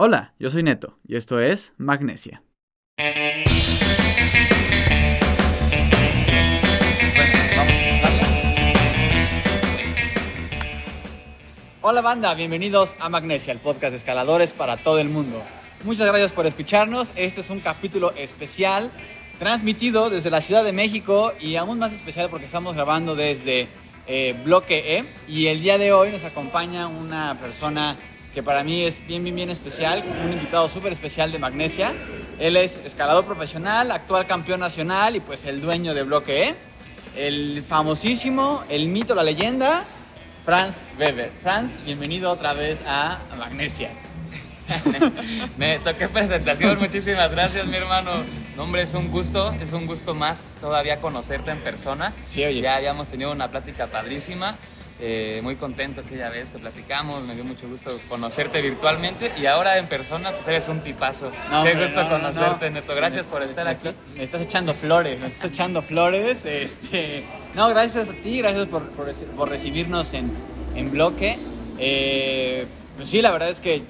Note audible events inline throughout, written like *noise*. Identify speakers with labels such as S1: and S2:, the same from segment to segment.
S1: Hola, yo soy Neto y esto es Magnesia.
S2: Hola banda, bienvenidos a Magnesia, el podcast de escaladores para todo el mundo. Muchas gracias por escucharnos. Este es un capítulo especial transmitido desde la Ciudad de México y aún más especial porque estamos grabando desde eh, Bloque E y el día de hoy nos acompaña una persona que para mí es bien, bien, bien especial, un invitado súper especial de Magnesia. Él es escalador profesional, actual campeón nacional y pues el dueño de Bloque E. El famosísimo, el mito, la leyenda, Franz Weber. Franz, bienvenido otra vez a Magnesia. *laughs*
S3: Me toqué presentación, muchísimas gracias mi hermano. No, hombre, es un gusto, es un gusto más todavía conocerte en persona.
S2: Sí, oye.
S3: Ya habíamos tenido una plática padrísima. Eh, muy contento aquella vez que platicamos, me dio mucho gusto conocerte virtualmente y ahora en persona pues eres un tipazo.
S2: No,
S3: Qué
S2: hombre,
S3: gusto
S2: no, no,
S3: conocerte,
S2: no.
S3: Neto. Gracias por estar
S2: Me
S3: aquí.
S2: Me estás echando flores, me estás echando flores. Este, no, gracias a ti, gracias por, por reci- por recibirnos en, en bloque. Eh, pues sí, la verdad es que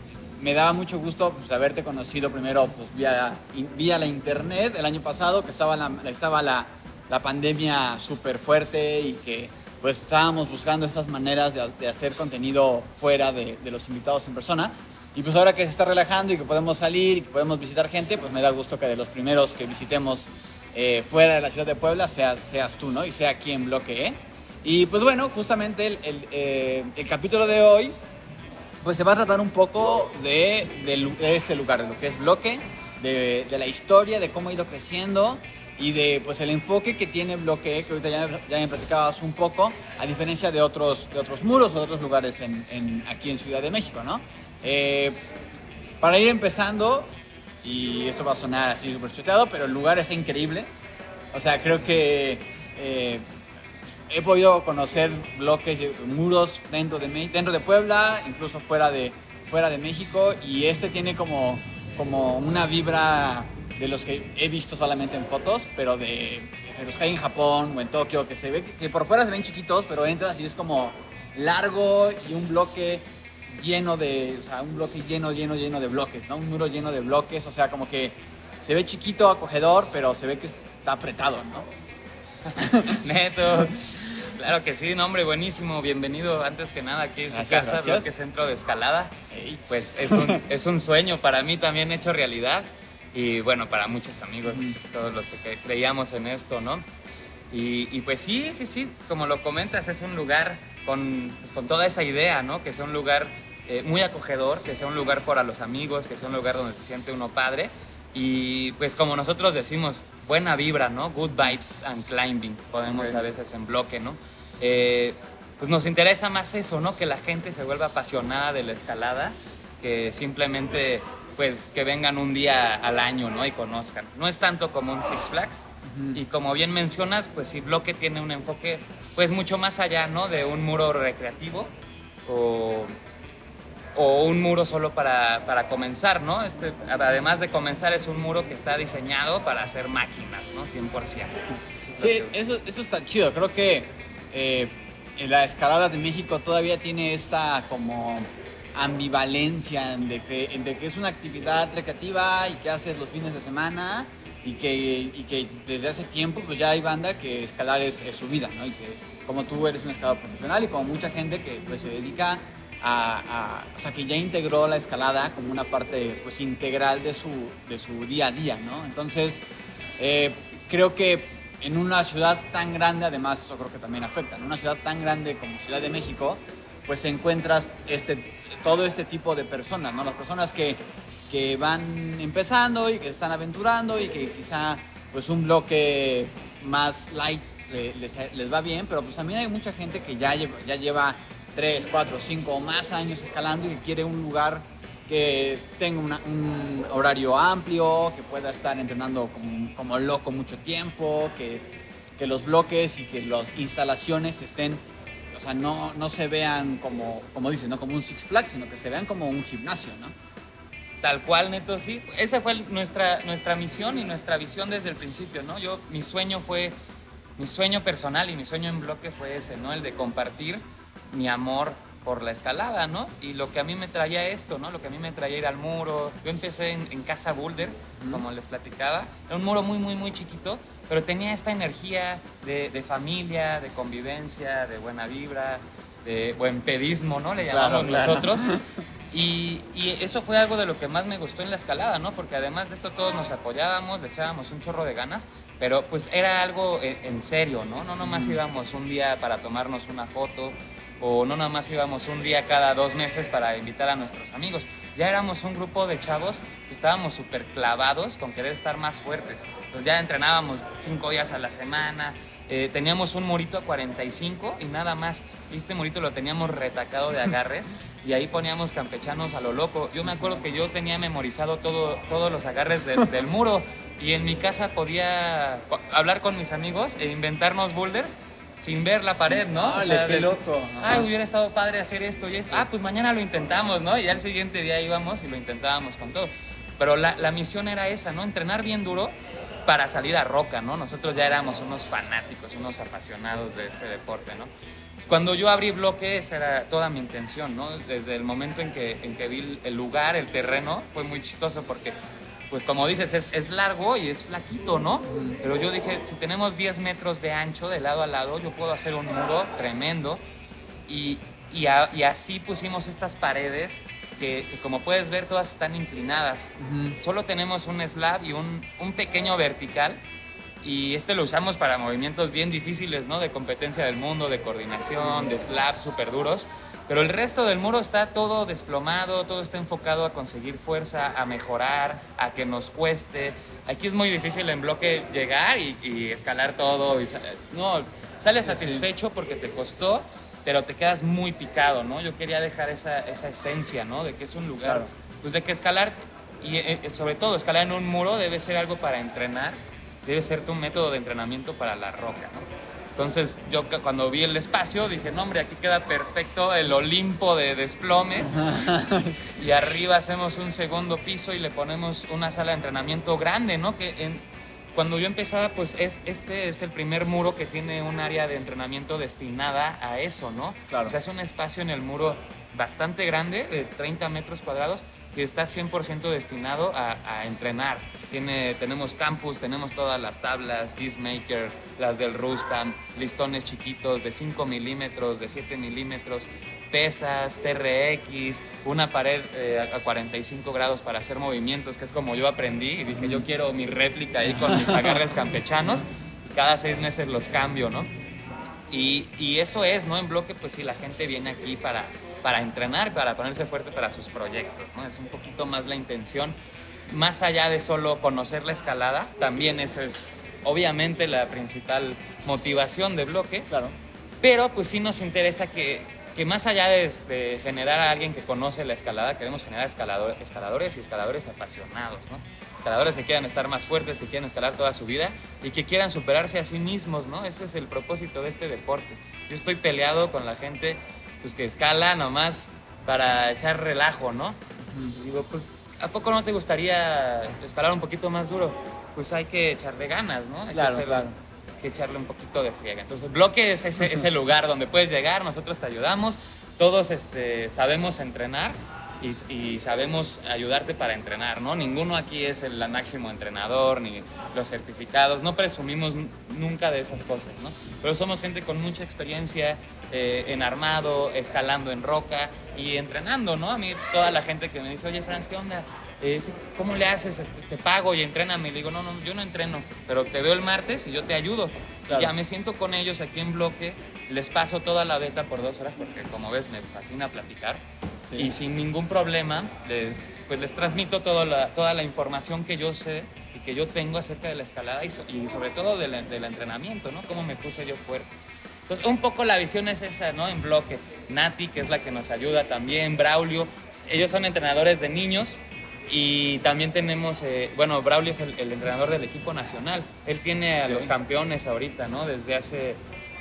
S2: me daba mucho gusto pues, haberte conocido primero pues, vía, vía la internet el año pasado, que estaba la, estaba la, la pandemia súper fuerte y que pues estábamos buscando estas maneras de, de hacer contenido fuera de, de los invitados en persona. Y pues ahora que se está relajando y que podemos salir y que podemos visitar gente, pues me da gusto que de los primeros que visitemos eh, fuera de la ciudad de Puebla seas, seas tú, ¿no? Y sea aquí en Bloque E. Y pues bueno, justamente el, el, eh, el capítulo de hoy pues se va a tratar un poco de, de de este lugar, de lo que es Bloque, de, de la historia, de cómo ha ido creciendo y de pues el enfoque que tiene Bloque, que ahorita ya, ya me platicabas un poco, a diferencia de otros, de otros muros o de otros lugares en, aquí en Ciudad de México, ¿no? Eh, para ir empezando, y esto va a sonar así súper choteado, pero el lugar es increíble. O sea, creo que eh, he podido conocer bloques, muros dentro de, dentro de Puebla, incluso fuera de, fuera de México, y este tiene como, como una vibra de los que he visto solamente en fotos, pero de, de los que hay en Japón o en Tokio, que se ve que, que por fuera se ven chiquitos, pero entras y es como largo y un bloque lleno de, o sea, un bloque lleno, lleno, lleno de bloques, ¿no? Un muro lleno de bloques, o sea, como que se ve chiquito, acogedor, pero se ve que está apretado, ¿no? *laughs*
S3: Neto. Claro que sí, no, hombre, buenísimo. Bienvenido antes que nada aquí en su
S2: Gracias,
S3: casa,
S2: gracias.
S3: Bloque Centro de Escalada. Pues es un, es un sueño para mí también hecho realidad y bueno, para muchos amigos, todos los que cre- creíamos en esto, ¿no? Y, y pues sí, sí, sí, como lo comentas, es un lugar con, pues, con toda esa idea, ¿no? Que sea un lugar eh, muy acogedor, que sea un lugar para los amigos, que sea un lugar donde se siente uno padre. Y pues como nosotros decimos, buena vibra, ¿no? Good vibes and climbing, podemos
S2: Ok.
S3: a veces en bloque, ¿no? Eh, pues nos interesa más eso, ¿no? Que la gente se vuelva apasionada de la escalada, que simplemente pues que vengan un día al año, ¿no? Y conozcan. No es tanto como un Six Flags. Y como bien mencionas, pues sí, Bloque tiene un enfoque pues mucho más allá, ¿no? De un muro recreativo o, o un muro solo para, para comenzar, ¿no? Este, además de comenzar, es un muro que está diseñado para hacer máquinas, ¿no? 100%.
S2: Sí, eso, eso está chido. Creo que eh, la escalada de México todavía tiene esta como ambivalencia de que, es una actividad recreativa y que haces los fines de semana y que, desde hace tiempo pues ya hay banda que escalar es, su vida. Y que como tú eres un escalador profesional y como mucha gente que pues se dedica a, o sea, que ya integró la escalada como una parte pues integral de su, de su día a día, ¿no? Entonces, eh, creo que en una ciudad tan grande, además eso creo que también afecta, en una ciudad tan grande como Ciudad de México, pues encuentras este, todo este tipo de personas, ¿no? Las personas que, que van empezando y que están aventurando y que quizá pues un bloque más light le- les, les va bien, pero pues también hay mucha gente que ya lleva, ya lleva 3, 4, 5 o más años escalando y quiere un lugar que tenga un horario amplio, que pueda estar entrenando como, como loco mucho tiempo, que, que los bloques y que las instalaciones estén, o sea, no, no se vean como, como dices, ¿no? como un Six Flags, sino que se vean como un gimnasio, ¿no?
S3: Tal cual, Neto, sí. Esa fue nuestra, nuestra misión y nuestra visión desde el principio, ¿no? Yo, mi sueño fue, mi sueño personal y mi sueño en bloque fue ese, ¿no? El de compartir mi amor por la escalada, ¿no? Y lo que a mí me traía esto, ¿no? Lo que a mí me traía ir al muro. Yo empecé en, Casa Boulder, como les platicaba. Era un muro muy, muy, muy chiquito, pero tenía esta energía de, familia, de convivencia, de buena vibra, de buen pedismo, ¿no? Le llamamos nosotros. *laughs* Y, eso fue algo de lo que más me gustó en la escalada, ¿no? Porque además de esto todos nos apoyábamos, le echábamos un chorro de ganas, pero pues era algo en, en serio, ¿no? No nomás íbamos un día para tomarnos una foto o no nada más íbamos un día cada dos meses para invitar a nuestros amigos. Ya éramos un grupo de chavos que estábamos súper clavados con querer estar más fuertes. Pues ya entrenábamos cinco días a la semana, eh, teníamos un murito a 45 y nada más. Este murito lo teníamos retacado de agarres *laughs* y ahí poníamos campechanos a lo loco. Yo me acuerdo que yo tenía memorizado todo, todos los agarres del muro y en mi casa podía hablar con mis amigos e inventarnos boulders sin ver la pared, ¿no?
S2: Ah, qué loco.
S3: Ay, hubiera estado padre hacer esto y esto. Ah, pues mañana lo intentamos, ¿no? Y al siguiente día íbamos y lo intentábamos con todo. Pero la, la misión era esa, ¿no? Entrenar bien duro para salir a roca, ¿no? Nosotros ya éramos unos fanáticos, unos apasionados de este deporte, ¿no? Cuando yo abrí bloque, esa era toda mi intención, ¿no? Desde el momento en que, en que vi el lugar, el terreno, fue muy chistoso porque pues como dices, es, es, largo y es flaquito, ¿no? Pero yo dije, si tenemos 10 metros de ancho de lado a lado, yo puedo hacer un muro tremendo. Y, y, así pusimos estas paredes que, como puedes ver, todas están inclinadas. Solo tenemos un slab y un, un, pequeño vertical. Y este lo usamos para movimientos bien difíciles, ¿no? De competencia del mundo, de coordinación, de slabs súper duros. Pero el resto del muro está todo desplomado, todo está enfocado a conseguir fuerza, a mejorar, a que nos cueste. Aquí es muy difícil en bloque llegar y, escalar todo. Y, no, sales satisfecho porque te costó, pero te quedas muy picado, ¿no? Yo quería dejar esa, esa esencia, ¿no? De que es un lugar, pues de que escalar, y eh, eh, sobre todo escalar en un muro debe ser algo para entrenar, debe ser tu método de entrenamiento para la roca, ¿no? Entonces yo cuando vi el espacio dije, no hombre, aquí queda perfecto el Olimpo de desplomes. y arriba hacemos un segundo piso y le ponemos una sala de entrenamiento grande, ¿no? Que en, cuando yo empezaba, pues es, este es el primer muro que tiene un área de entrenamiento destinada a eso, ¿no? Claro. O sea, es un espacio en el muro bastante grande, de 30 metros cuadrados, que está 100% destinado a, entrenar. Tiene, tenemos campus, tenemos todas las tablas, Beastmaker, las del Rustam, listones chiquitos de 5 milímetros, de 7 milímetros, pesas, TRX, una pared eh, a 45 grados para hacer movimientos, que es como yo aprendí y dije, yo quiero mi réplica ahí con mis agarres campechanos, cada seis meses los cambio, ¿no? Y, y eso es, ¿no? En bloque, pues sí, la gente viene aquí para para entrenar, para ponerse fuerte para sus proyectos. ¿no? Es un poquito más la intención, más allá de solo conocer la escalada, también eso es obviamente la principal motivación de bloque.
S2: Claro.
S3: Pero pues sí nos interesa que, que más allá de, generar a alguien que conoce la escalada, queremos generar escaladores y escaladores apasionados, ¿no? Escaladores que quieran estar más fuertes, que quieran escalar toda su vida y que quieran superarse a sí mismos, ¿no? Ese es el propósito de este deporte. Yo estoy peleado con la gente pues que escala nomás para echar relajo, ¿no? digo, pues, ¿a poco no te gustaría escalar un poquito más duro? Pues hay que echarle ganas, ¿no? Hay
S2: claro,
S3: que,
S2: claro.
S3: que echarle un poquito de friega. Entonces, bloque es ese, ese lugar donde puedes llegar, nosotros te ayudamos, todos este, sabemos entrenar y, sabemos ayudarte para entrenar, ¿no? Ninguno aquí es el máximo entrenador, ni los certificados, no presumimos nunca de esas cosas, ¿no? Pero somos gente con mucha experiencia eh, en armado, escalando en roca y entrenando, ¿no? A mí toda la gente que me dice, oye, Franz, ¿qué onda? Eh, ¿Cómo le haces? Este, te, pago y entréname. Le digo, no, no, yo no entreno, pero te veo el martes y yo te ayudo. Ya me siento con ellos aquí en bloque, les paso toda la beta por dos horas porque como ves me fascina platicar y sin ningún problema les, pues les transmito toda la, toda la información que yo sé y que yo tengo acerca de la escalada y, sobre todo del, entrenamiento, ¿no? Cómo me puse yo fuerte. Entonces, un poco la visión es esa, ¿no? En bloque. Nati, que es la que nos ayuda también, Braulio. Ellos son entrenadores de niños y también tenemos, eh, bueno, Braulio es el, entrenador del equipo nacional. Él tiene a los campeones ahorita, ¿no? Desde hace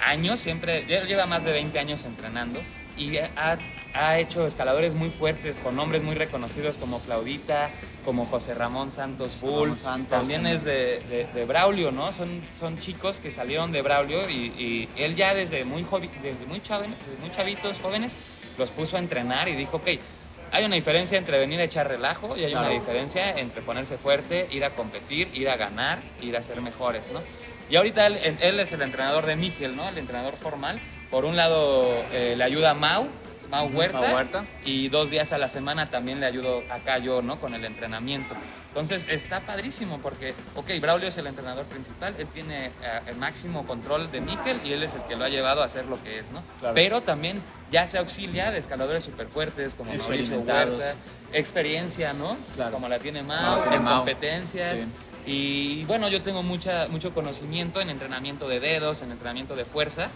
S3: años, siempre, él lleva más de 20 años entrenando y ha, ha, hecho escaladores muy fuertes con nombres muy reconocidos como Claudita, como José Ramón Santos Bull. también es de, de, Braulio, ¿no? Son, son chicos que salieron de Braulio y, él ya desde muy, desde muy, muy chavitos, jóvenes, los puso a entrenar y dijo, ok, hay una diferencia entre venir a echar relajo y hay una diferencia entre ponerse fuerte, ir a competir, ir a ganar, ir a ser mejores, ¿no? Y ahorita él, él es el entrenador de Mikel, ¿no? El entrenador formal. Por un lado eh, le ayuda a Mau, Mau Huerta,
S2: Mau Huerta.
S3: y dos días a la semana también le ayudo acá yo, ¿no? Con el entrenamiento. Entonces está padrísimo porque, ok, Braulio es el entrenador principal, él tiene eh, el máximo control de Mikel y él es el que lo ha llevado a ser lo que es, ¿no?
S2: Claro.
S3: Pero también ya se auxilia de escaladores súper fuertes como Mauricio. Huerta, experiencia, ¿no?
S2: Claro.
S3: Como la tiene Mau,
S2: Mau,
S3: en
S2: Mau.
S3: competencias.
S2: Sí.
S3: Y bueno, yo tengo mucha, mucho conocimiento en entrenamiento de dedos, en entrenamiento de fuerza,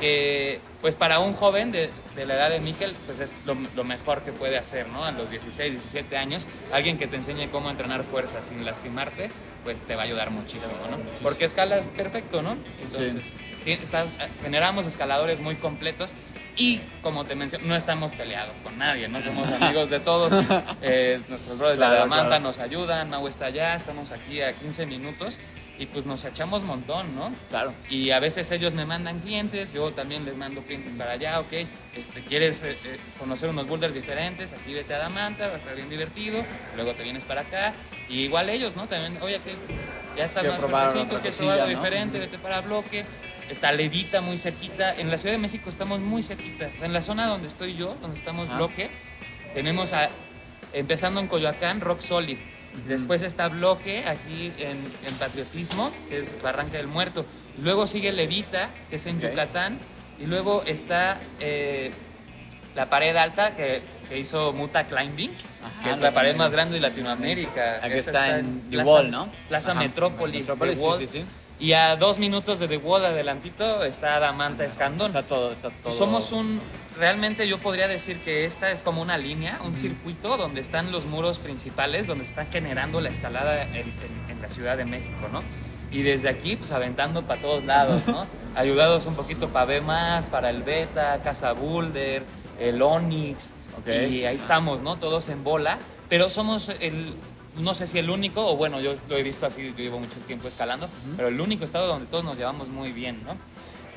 S3: que pues para un joven de, de la edad de Mikel, pues es lo, lo mejor que puede hacer, ¿no? A los 16, 17 años, alguien que te enseñe cómo entrenar fuerza sin lastimarte, pues te va a ayudar muchísimo, ¿no? Porque escalas perfecto, ¿no? Entonces, estás, generamos escaladores muy completos y, como te menciono, no estamos peleados con nadie, no somos *laughs* amigos de todos. Eh, nuestros brothers
S2: Claro,
S3: de Adamanta
S2: claro.
S3: nos ayudan, Mau está allá, estamos aquí a 15 minutos y pues nos echamos montón, ¿no?
S2: Claro.
S3: Y a veces ellos me mandan clientes, yo también les mando clientes para allá, ok, este, quieres eh, eh, conocer unos boulders diferentes, aquí vete a Adamanta, va a estar bien divertido, luego te vienes para acá, y igual ellos, ¿no? También, oye, que ya estás más fuertecito,
S2: cosilla,
S3: probar algo
S2: ¿no?
S3: diferente, vete para bloque, está Levita muy cerquita, en la Ciudad de México estamos muy cerquita, O sea, en la zona donde estoy yo, donde estamos
S2: Ajá.
S3: bloque, tenemos a, empezando en Coyoacán, Rock Solid. Después está Bloque aquí en, en Patriotismo, que es Barranca del Muerto. Luego sigue Levita, que es en. Yucatán. Y luego está eh, la pared alta que, que hizo Muta Climbing,
S2: Ajá,
S3: que es
S2: la
S3: pared más grande de Latinoamérica.
S2: Aquí está en The
S3: Plaza-
S2: Wall, ¿no?
S3: Plaza. Metrópoli.
S2: Metrópoli,
S3: The
S2: sí, sí, sí.
S3: Y a dos minutos de The Wall adelantito está Damanta Escandón.
S2: Está todo, está todo.
S3: Somos un, realmente yo podría decir que esta es como una línea, un circuito donde están los muros principales, donde se está generando la escalada en, en- en la Ciudad de México, ¿no? Y desde aquí, pues aventando para todos lados, ¿no? *laughs* Ayudados un poquito para B+, para el Beta, Casa Boulder, el Onix,
S2: Ok.
S3: y ahí estamos, ¿no? Todos en bola, pero somos el, no sé si el único, o bueno, yo lo he visto así, yo llevo mucho tiempo escalando, pero el único estado donde todos nos llevamos muy bien, ¿no?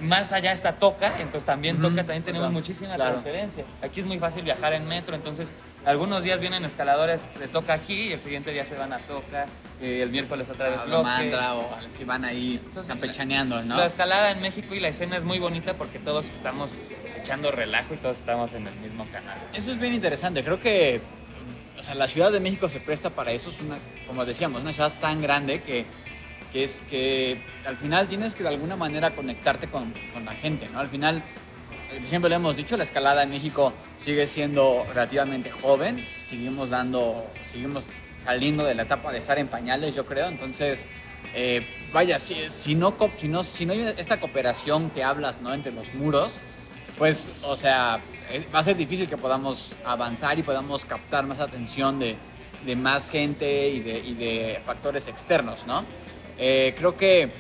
S3: Más allá está Toca, entonces también
S2: Ujú,
S3: Toca también tenemos muchísima
S2: claro.
S3: transferencia. Aquí es muy fácil viajar en metro, entonces algunos días vienen escaladores de Toca aquí y el siguiente día se van a Toca, y el miércoles otra vez
S2: a
S3: bloque.
S2: Mandra o si van ahí
S3: Entonces,
S2: campechaneando, ¿no?
S3: La escalada en México y la escena es muy bonita porque todos estamos echando relajo y todos estamos en el mismo canal.
S2: Eso es bien interesante. Creo que o sea, la Ciudad de México se presta para eso. Es una, como decíamos, una ciudad tan grande que, que es que al final tienes que de alguna manera conectarte con, con la gente, ¿no? Al final, eh, siempre lo hemos dicho, la escalada en México sigue siendo relativamente joven. Seguimos dando, seguimos saliendo de la etapa de estar en pañales, yo creo. Entonces, eh, vaya, si, si, no, si, no, si no hay esta cooperación que hablas, ¿no? Entre los muros, pues, o sea, va a ser difícil que podamos avanzar y podamos captar más atención de, de más gente y de, factores externos, ¿no? Eh, creo que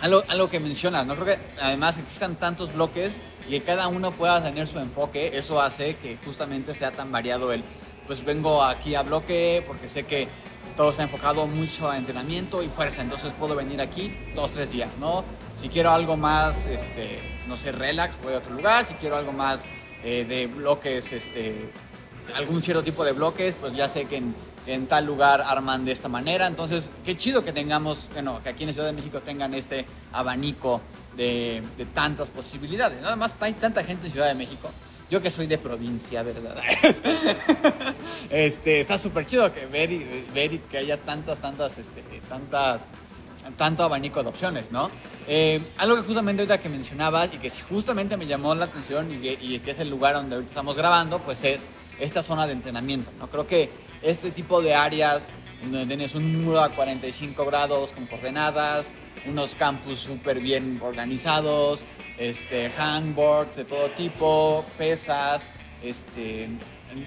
S2: algo, algo que mencionas, ¿no? Creo que además existan tantos bloques y que cada uno pueda tener su enfoque, eso hace que justamente sea tan variado el, pues vengo aquí a bloque porque sé que todo está enfocado mucho a entrenamiento y fuerza, entonces puedo venir aquí dos, tres días, ¿no? Si quiero algo más, este, no sé, relax, voy a otro lugar, si quiero algo más eh, de bloques, este, algún cierto tipo de bloques, pues ya sé que en, en tal lugar arman de esta manera. Entonces, qué chido que tengamos, bueno, que aquí en Ciudad de México tengan este abanico de, de tantas posibilidades. ¿no? Además, hay tanta gente en Ciudad de México. Yo que soy de provincia, ¿verdad? *laughs* este, está súper chido que ver y, ver y que haya tantas, tantas, este, tantas, tanto abanico de opciones, ¿no? Eh, algo que justamente ahorita que mencionabas y que justamente me llamó la atención y que, y que es el lugar donde ahorita estamos grabando, pues es esta zona de entrenamiento, ¿no? Creo que este tipo de áreas donde tienes un muro a 45 grados con coordenadas, unos campus súper bien organizados, este, handboards de todo tipo, pesas, este,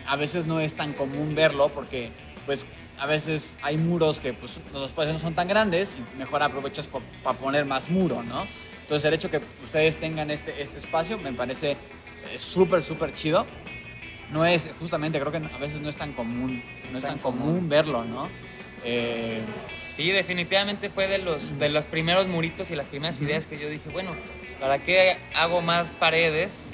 S2: a veces no es tan común verlo porque pues a veces hay muros que pues los espacios no son tan grandes y mejor aprovechas para poner más muro, ¿no? Entonces el hecho que ustedes tengan este, este espacio me parece eh, súper, súper chido. No es, justamente creo que a veces no es tan común, no es tan común verlo, ¿no? Eh,
S3: Sí, definitivamente fue de los, de los primeros muritos y las primeras ideas que yo dije, bueno, ¿para qué hago más paredes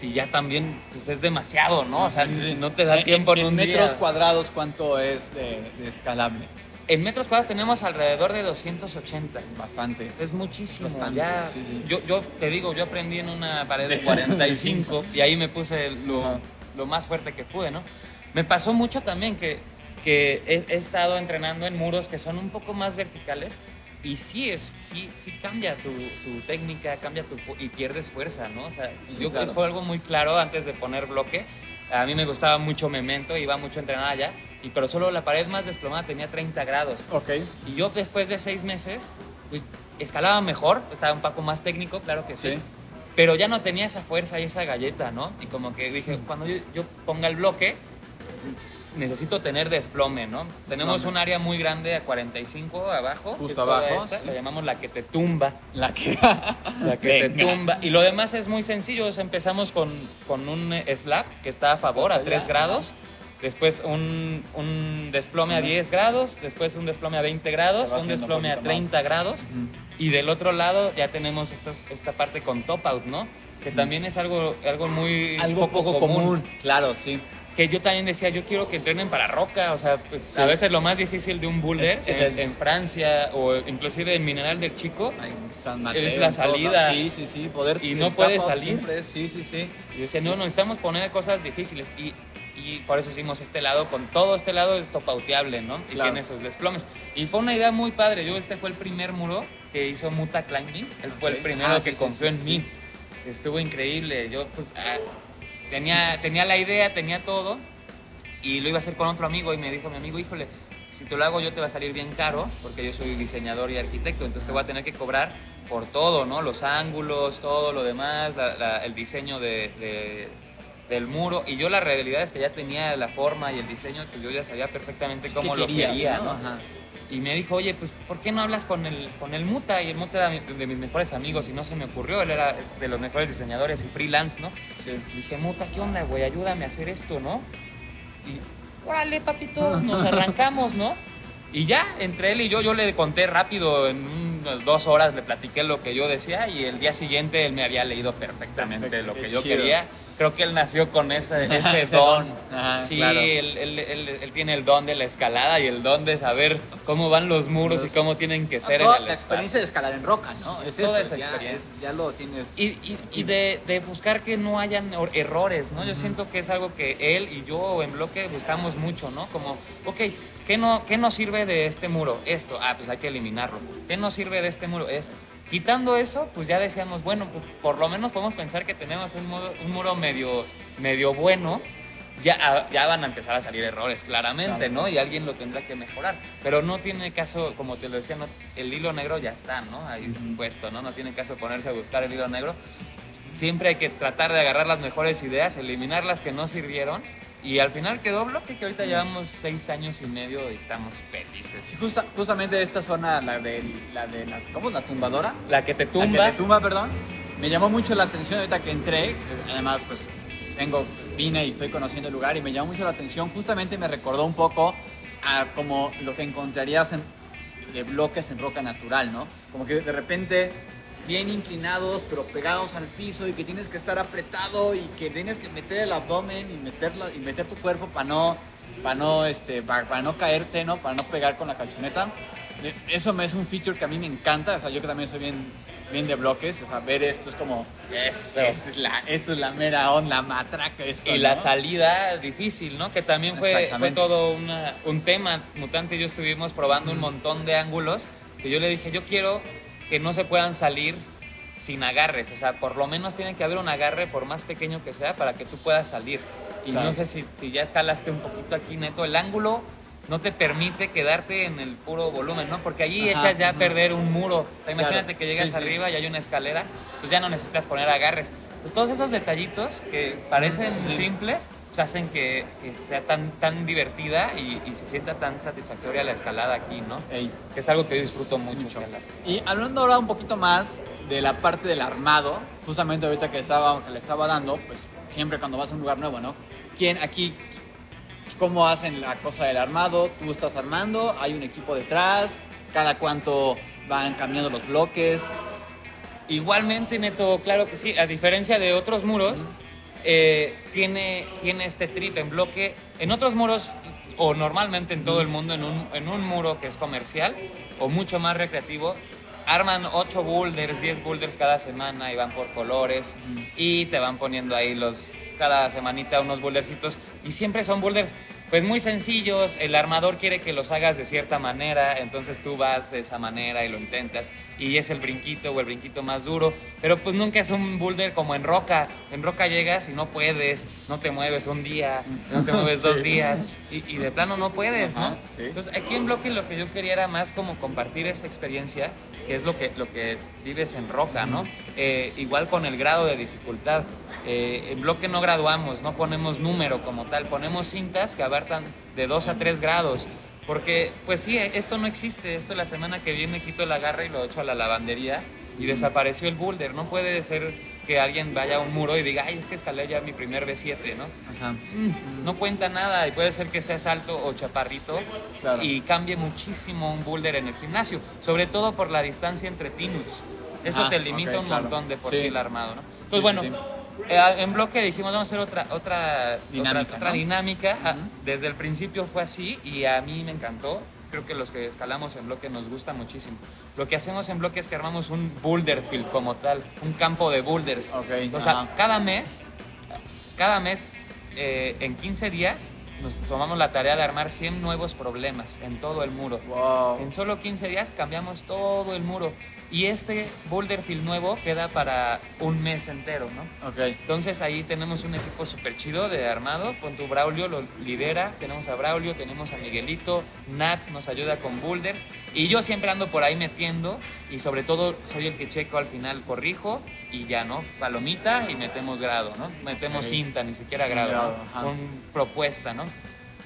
S3: si ya también pues es demasiado, ¿no? O sea, no te da
S2: En-
S3: tiempo en,
S2: en
S3: un
S2: metros
S3: día.
S2: cuadrados, ¿cuánto es de, de escalable?
S3: En metros cuadrados tenemos alrededor de 280.
S2: Bastante.
S3: Es muchísimo.
S2: Bastante,
S3: ya.
S2: sí, sí.
S3: Yo, yo te digo, yo aprendí en una pared de *laughs* 45 y ahí me puse lo,
S2: Ajá.
S3: lo más fuerte que pude, ¿no? Me pasó mucho también que, que he, he estado entrenando en muros que son un poco más verticales y sí, es, sí, sí cambia tu, tu técnica, cambia tu y pierdes fuerza, ¿no? O sea,
S2: Sí,
S3: yo
S2: claro.
S3: fue algo muy claro antes de poner bloque. A mí me gustaba mucho Memento, iba mucho a entrenar allá, y, pero solo la pared más desplomada tenía 30 grados.
S2: Ok.
S3: Y yo después de seis meses, pues, escalaba mejor, estaba un poco más técnico, claro que sí.
S2: Sí.
S3: Pero ya no tenía esa fuerza y esa galleta, ¿no? Y como que dije, cuando yo, yo ponga el bloque, necesito tener desplome, ¿no? Tenemos un área muy grande a 45 abajo.
S2: Justo abajo,
S3: esta,
S2: sí.
S3: La llamamos la que te tumba.
S2: La que. *laughs*
S3: La que te tumba. Y lo demás es muy sencillo. o sea, empezamos con, con un eh, slap que está a favor, a
S2: Hasta
S3: 3
S2: allá,
S3: grados. Después un, un desplome a 10 grados. Después un desplome a 20 grados. Un desplome
S2: un
S3: a
S2: poquito
S3: 30
S2: más.
S3: grados. Y del otro lado ya tenemos estas- esta parte con top out, ¿no? Que también es algo, algo muy
S2: Algo poco común. Claro, sí.
S3: Que yo también decía, yo quiero que entrenen para roca, o sea, pues
S2: Sí.
S3: a veces lo más difícil de un boulder en,
S2: el-
S3: en Francia o inclusive en Mineral del Chico,
S2: San Mateo.
S3: Es la
S2: todo, ¿no?
S3: salida.
S2: Sí, sí, sí. Poder.
S3: Y no
S2: el
S3: puede salir.
S2: Siempre, sí, sí, sí.
S3: y decía, no, necesitamos poner cosas difíciles y, y por eso hicimos este lado, con todo este lado es topauteable, ¿no? Y
S2: Claro.
S3: tiene sus desplomes. Y fue una idea muy padre, yo este fue el primer muro que hizo Muta Climbing, él fue el
S2: Ok.
S3: primero
S2: Ah,
S3: que
S2: sí,
S3: confió en mí. Estuvo increíble, yo pues ah, tenía, tenía la idea, tenía todo y lo iba a hacer con otro amigo y me dijo mi amigo, híjole, si te lo hago yo te va a salir bien caro porque yo soy diseñador y arquitecto, entonces te voy a tener que cobrar por todo, ¿no? Los ángulos, todo lo demás, la- la- el diseño de, de- del muro. Y yo la realidad es que ya tenía la forma y el diseño, que yo ya sabía perfectamente cómo lo quería,
S2: no?
S3: ¿no?
S2: Ajá.
S3: Y me dijo, oye, pues, ¿por qué no hablas con el, con el Muta? Y el Muta era de mis mejores amigos y no se me ocurrió. Él era de los mejores diseñadores y freelance, ¿no?
S2: Sí.
S3: Dije, Muta, ¿qué onda, güey? Ayúdame a hacer esto, ¿no? Y, órale, papito, *laughs* nos arrancamos, ¿no? Y ya, entre él y yo, yo le conté rápido, en unas dos horas le platiqué lo que yo decía y el día siguiente él me había leído perfectamente
S2: Perfecto,
S3: lo que yo
S2: chido.
S3: quería. Creo que él nació con ese, *laughs* ese don.
S2: Ajá,
S3: sí,
S2: claro.
S3: él, él- él- él tiene el don de la escalada y el don de saber cómo van los muros y cómo tienen que ser
S2: Toda
S3: en el
S2: la
S3: espacio.
S2: experiencia de escalar en roca, ¿no? Es
S3: Toda
S2: eso,
S3: esa
S2: ya,
S3: experiencia.
S2: es- ya lo tienes.
S3: Y, y- y de, de buscar que no hayan or- errores, ¿no? Yo siento que es algo que él y yo en bloque buscamos mucho, ¿no? Como, ok, ¿qué, no, ¿qué nos sirve de este muro? Esto, ah, pues hay que eliminarlo. ¿Qué nos sirve de este muro? Esto. Quitando eso, pues ya decíamos, bueno, pues por lo menos podemos pensar que tenemos un, muro medio, medio bueno. Ya, ah, ya van a empezar a salir errores, claramente,
S2: Claro.
S3: ¿no? Y alguien lo tendrá que mejorar. Pero no tiene caso, como te lo decía, no- el hilo negro ya está, ¿no? Ahí puesto, ¿no? No tiene caso ponerse a buscar el hilo negro. Siempre hay que tratar de agarrar las mejores ideas, eliminar las que no sirvieron. Y al final quedó bloque que ahorita llevamos seis años y medio y estamos felices.
S2: Justa- justamente esta zona, la de la, de la ¿cómo? La tumbadora.
S3: La que te
S2: La
S3: tumba.
S2: que te tumba, perdón. Me llamó mucho la atención ahorita que entré. Además, pues tengo, vine y estoy conociendo el lugar y me llamó mucho la atención. Justamente me recordó un poco a como lo que encontrarías en, de bloques en roca natural, ¿no? Como que de repente bien inclinados, pero pegados al piso y que tienes que estar apretado y que tienes que meter el abdomen y, meterla, y meter tu cuerpo para no, para no, este, para, para no caerte, ¿no? Para no pegar con la calchoneta. Eh, Eso me es un feature que a mí me encanta. O sea, yo que también soy bien, bien de bloques. O sea, ver esto es como...
S3: Eso.
S2: Esta es la, esto es la mera onda, la matraca. Esto,
S3: Y la
S2: ¿no?
S3: salida difícil, ¿no? Que también fue, fue todo una- un tema. Mutante y yo estuvimos probando un montón de ángulos. Y yo le dije, yo quiero que no se puedan salir sin agarres. O sea, por lo menos tiene que haber un agarre, por más pequeño que sea, para que tú puedas salir. Y
S2: Claro.
S3: no sé si, si ya escalaste un poquito aquí, neto. El ángulo no te permite quedarte en el puro volumen, ¿no? Porque allí
S2: Ajá,
S3: echas ya a perder un muro. O sea, imagínate
S2: Claro,
S3: que llegas
S2: sí, sí.
S3: arriba y hay una escalera, entonces ya no necesitas poner agarres. Entonces todos esos detallitos que parecen
S2: Sí.
S3: simples pues, hacen que, que sea tan, tan divertida y, y se sienta tan satisfactoria la escalada aquí, ¿no?
S2: Ey.
S3: Que es algo que yo disfruto mucho.
S2: Mucho. Y hablando ahora un poquito más de la parte del armado, justamente ahorita que, estaba, que le estaba dando, pues siempre cuando vas a un lugar nuevo, ¿no? ¿Quién aquí, cómo hacen la cosa del armado? ¿Tú estás armando? ¿Hay un equipo detrás? ¿Cada cuánto van cambiando los bloques?
S3: Igualmente, Neto, claro que sí. A diferencia de otros muros, eh, tiene, tiene este trip en bloque. En otros muros, o normalmente en todo el mundo, en un, en un muro que es comercial o mucho más recreativo, arman 8 boulders, 10 boulders cada semana y van por colores y te van poniendo ahí los cada semanita unos bouldercitos y siempre son boulders pues muy sencillos, el armador quiere que los hagas de cierta manera, entonces tú vas de esa manera y lo intentas y es el brinquito o el brinquito más duro, pero pues nunca es un boulder como en roca, en roca llegas y no puedes, no te mueves un día, no te *laughs* mueves dos días y, y de plano no puedes, ¿no?
S2: Sí.
S3: Entonces aquí en bloque lo que yo quería era más como compartir esa experiencia, que es lo que, lo que vives en roca, ¿no? Eh, igual con el grado de dificultad. Eh, en bloque no graduamos, no ponemos número como tal, ponemos cintas que abarcan de 2 a 3 grados. Porque, pues sí, esto no existe. Esto la semana que viene quito la garra y lo echo a la lavandería y desapareció el boulder. No puede ser que alguien vaya a un muro y diga, ay, es que escalé ya mi primer B7, ¿no?
S2: Ajá.
S3: Mm, no cuenta nada y puede ser que seas alto o chaparrito
S2: Claro.
S3: y cambie muchísimo un boulder en el gimnasio, sobre todo por la distancia entre pinuts. Eso
S2: Ah,
S3: te limita
S2: ok,
S3: un
S2: claro.
S3: montón de por
S2: Sí.
S3: sí el armado, ¿no? Entonces,
S2: Sí,
S3: bueno,
S2: sí,
S3: en bloque dijimos, vamos a hacer otra, otra
S2: Dinámica.
S3: Ah, Desde el principio fue así y a mí me encantó. Creo que los que escalamos en bloque nos gusta muchísimo. Lo que hacemos en bloque es que armamos un boulder field como tal, un campo de boulders.
S2: Ok,
S3: o sea, cada mes, cada mes, eh, en 15 días, nos tomamos la tarea de armar 100 nuevos problemas en todo el muro.
S2: Wow.
S3: En solo 15 días cambiamos todo el muro. Y este boulder field nuevo queda para un mes entero, ¿no?
S2: Ok.
S3: Entonces ahí tenemos un equipo súper chido de armado. Con tu Braulio lo lidera. Tenemos a Braulio, tenemos a Miguelito. Nat nos ayuda con boulders. Y yo siempre ando por ahí metiendo. Y sobre todo soy el que checo al final, corrijo. Y ya, ¿no? Palomita y metemos grado, ¿no? Metemos cinta, ni siquiera grado.
S2: Grado,
S3: ¿no? Con propuesta, ¿no?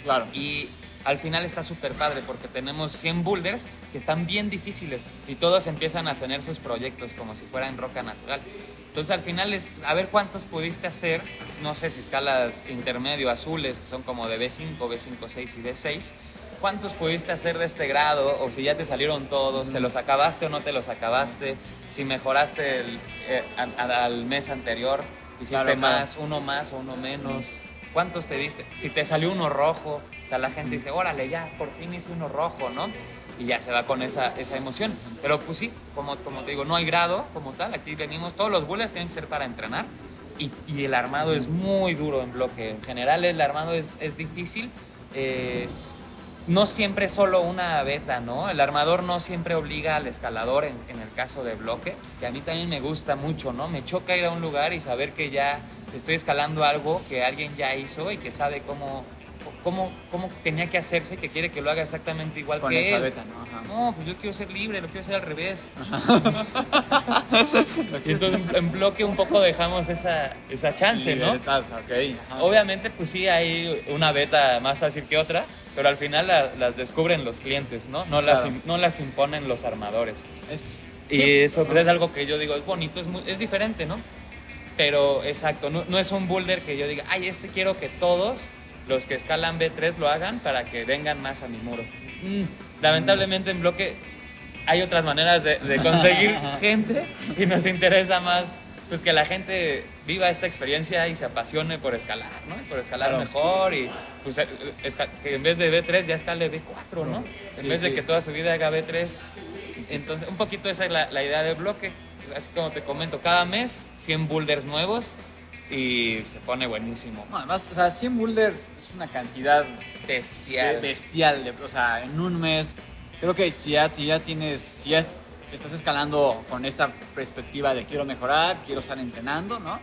S2: Claro.
S3: Y al final está súper padre porque tenemos 100 boulders que están bien difíciles y todos empiezan a tener sus proyectos como si fueran roca natural. Entonces al final es a ver cuántos pudiste hacer, no sé si escalas intermedio azules que son como de B5, B5, 6 y B6, cuántos pudiste hacer de este grado o si ya te salieron todos, te los acabaste o no te los acabaste, si mejoraste el- eh, a- a- al mes anterior, hiciste
S2: Claro, claro.
S3: más, uno más o uno menos. ¿Cuántos te diste? Si te salió uno rojo, o sea, la gente dice, órale, ya, por fin hice uno rojo, ¿no? Y ya se va con esa, esa emoción. Pero pues sí, como, como te digo, no hay grado como tal. Aquí venimos, todos los bullets tienen que ser para entrenar. Y, y el armado es muy duro en bloque. En general el armado es, es difícil. Eh, no siempre es solo una beta, ¿no? El armador no siempre obliga al escalador en, en el caso de bloque, que a mí también me gusta mucho, ¿no? Me choca ir a un lugar y saber que ya estoy escalando algo que alguien ya hizo y que sabe cómo, cómo, cómo tenía que hacerse, que quiere que lo haga exactamente igual
S2: Con
S3: que él.
S2: beta, ¿no? Ajá.
S3: No, pues yo quiero ser libre, lo quiero hacer al revés. y *laughs* entonces en- bloque un poco dejamos esa, esa chance, ¿no?
S2: Libertad, ok. ajá.
S3: Obviamente, pues sí, hay una beta más fácil que otra, pero al final la- las descubren los clientes, ¿no? No, las,
S2: Claro.
S3: no las imponen los armadores.
S2: Es,
S3: Y
S2: sí.
S3: eso pues, es algo que yo digo, es bonito, es, muy- es diferente, ¿no? Pero exacto, no, no es un boulder que yo diga, ay, este quiero que todos los que escalan B3 lo hagan para que vengan más a mi muro. Mm, lamentablemente en bloque hay otras maneras de, de conseguir *laughs* gente y nos interesa más pues que la gente viva esta experiencia y se apasione por escalar, ¿no? Por escalar
S2: Claro.
S3: mejor y pues eh, que en vez de B3 ya escale B4, ¿no? En
S2: Sí,
S3: vez de que toda su vida haga B3. Entonces, un poquito esa es la, la idea de bloque. Así como te comento, cada mes 100 boulders nuevos y se pone buenísimo.
S2: No, además, o sea, 100 boulders es una cantidad
S3: Bestial.
S2: bestial. de- o sea, en un mes, creo que si ya, si ya tienes, si ya estás escalando con esta perspectiva de quiero mejorar, quiero estar entrenando, ¿no?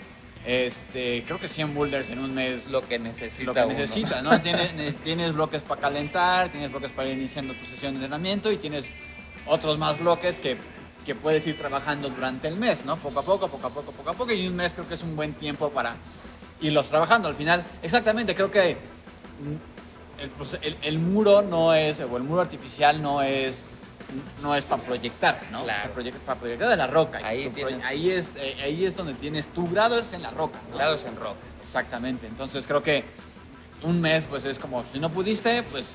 S2: Este, creo que 100 boulders en un mes
S3: Es lo que necesita
S2: lo que
S3: uno.
S2: necesitas, ¿no? *laughs* Tienes, ne- tienes bloques para calentar, tienes bloques para ir iniciando tu sesión de entrenamiento y tienes otros más bloques que, que puedes ir trabajando durante el mes, ¿no? Poco a poco, poco a poco, poco a poco. Y un mes creo que es un buen tiempo para irlos trabajando. Al final, exactamente, creo que mm, el, pues, el- el muro no es, o el muro artificial no es no es para proyectar, ¿no?
S3: Claro.
S2: O sea, para proyectar de la roca.
S3: Ahí
S2: tu
S3: tienes-
S2: ahí es, eh, ahí es donde tienes tu grado, es en la roca. ¿no?
S3: Lados en rock.
S2: Exactamente. Entonces creo que un mes, pues es como, si no pudiste, pues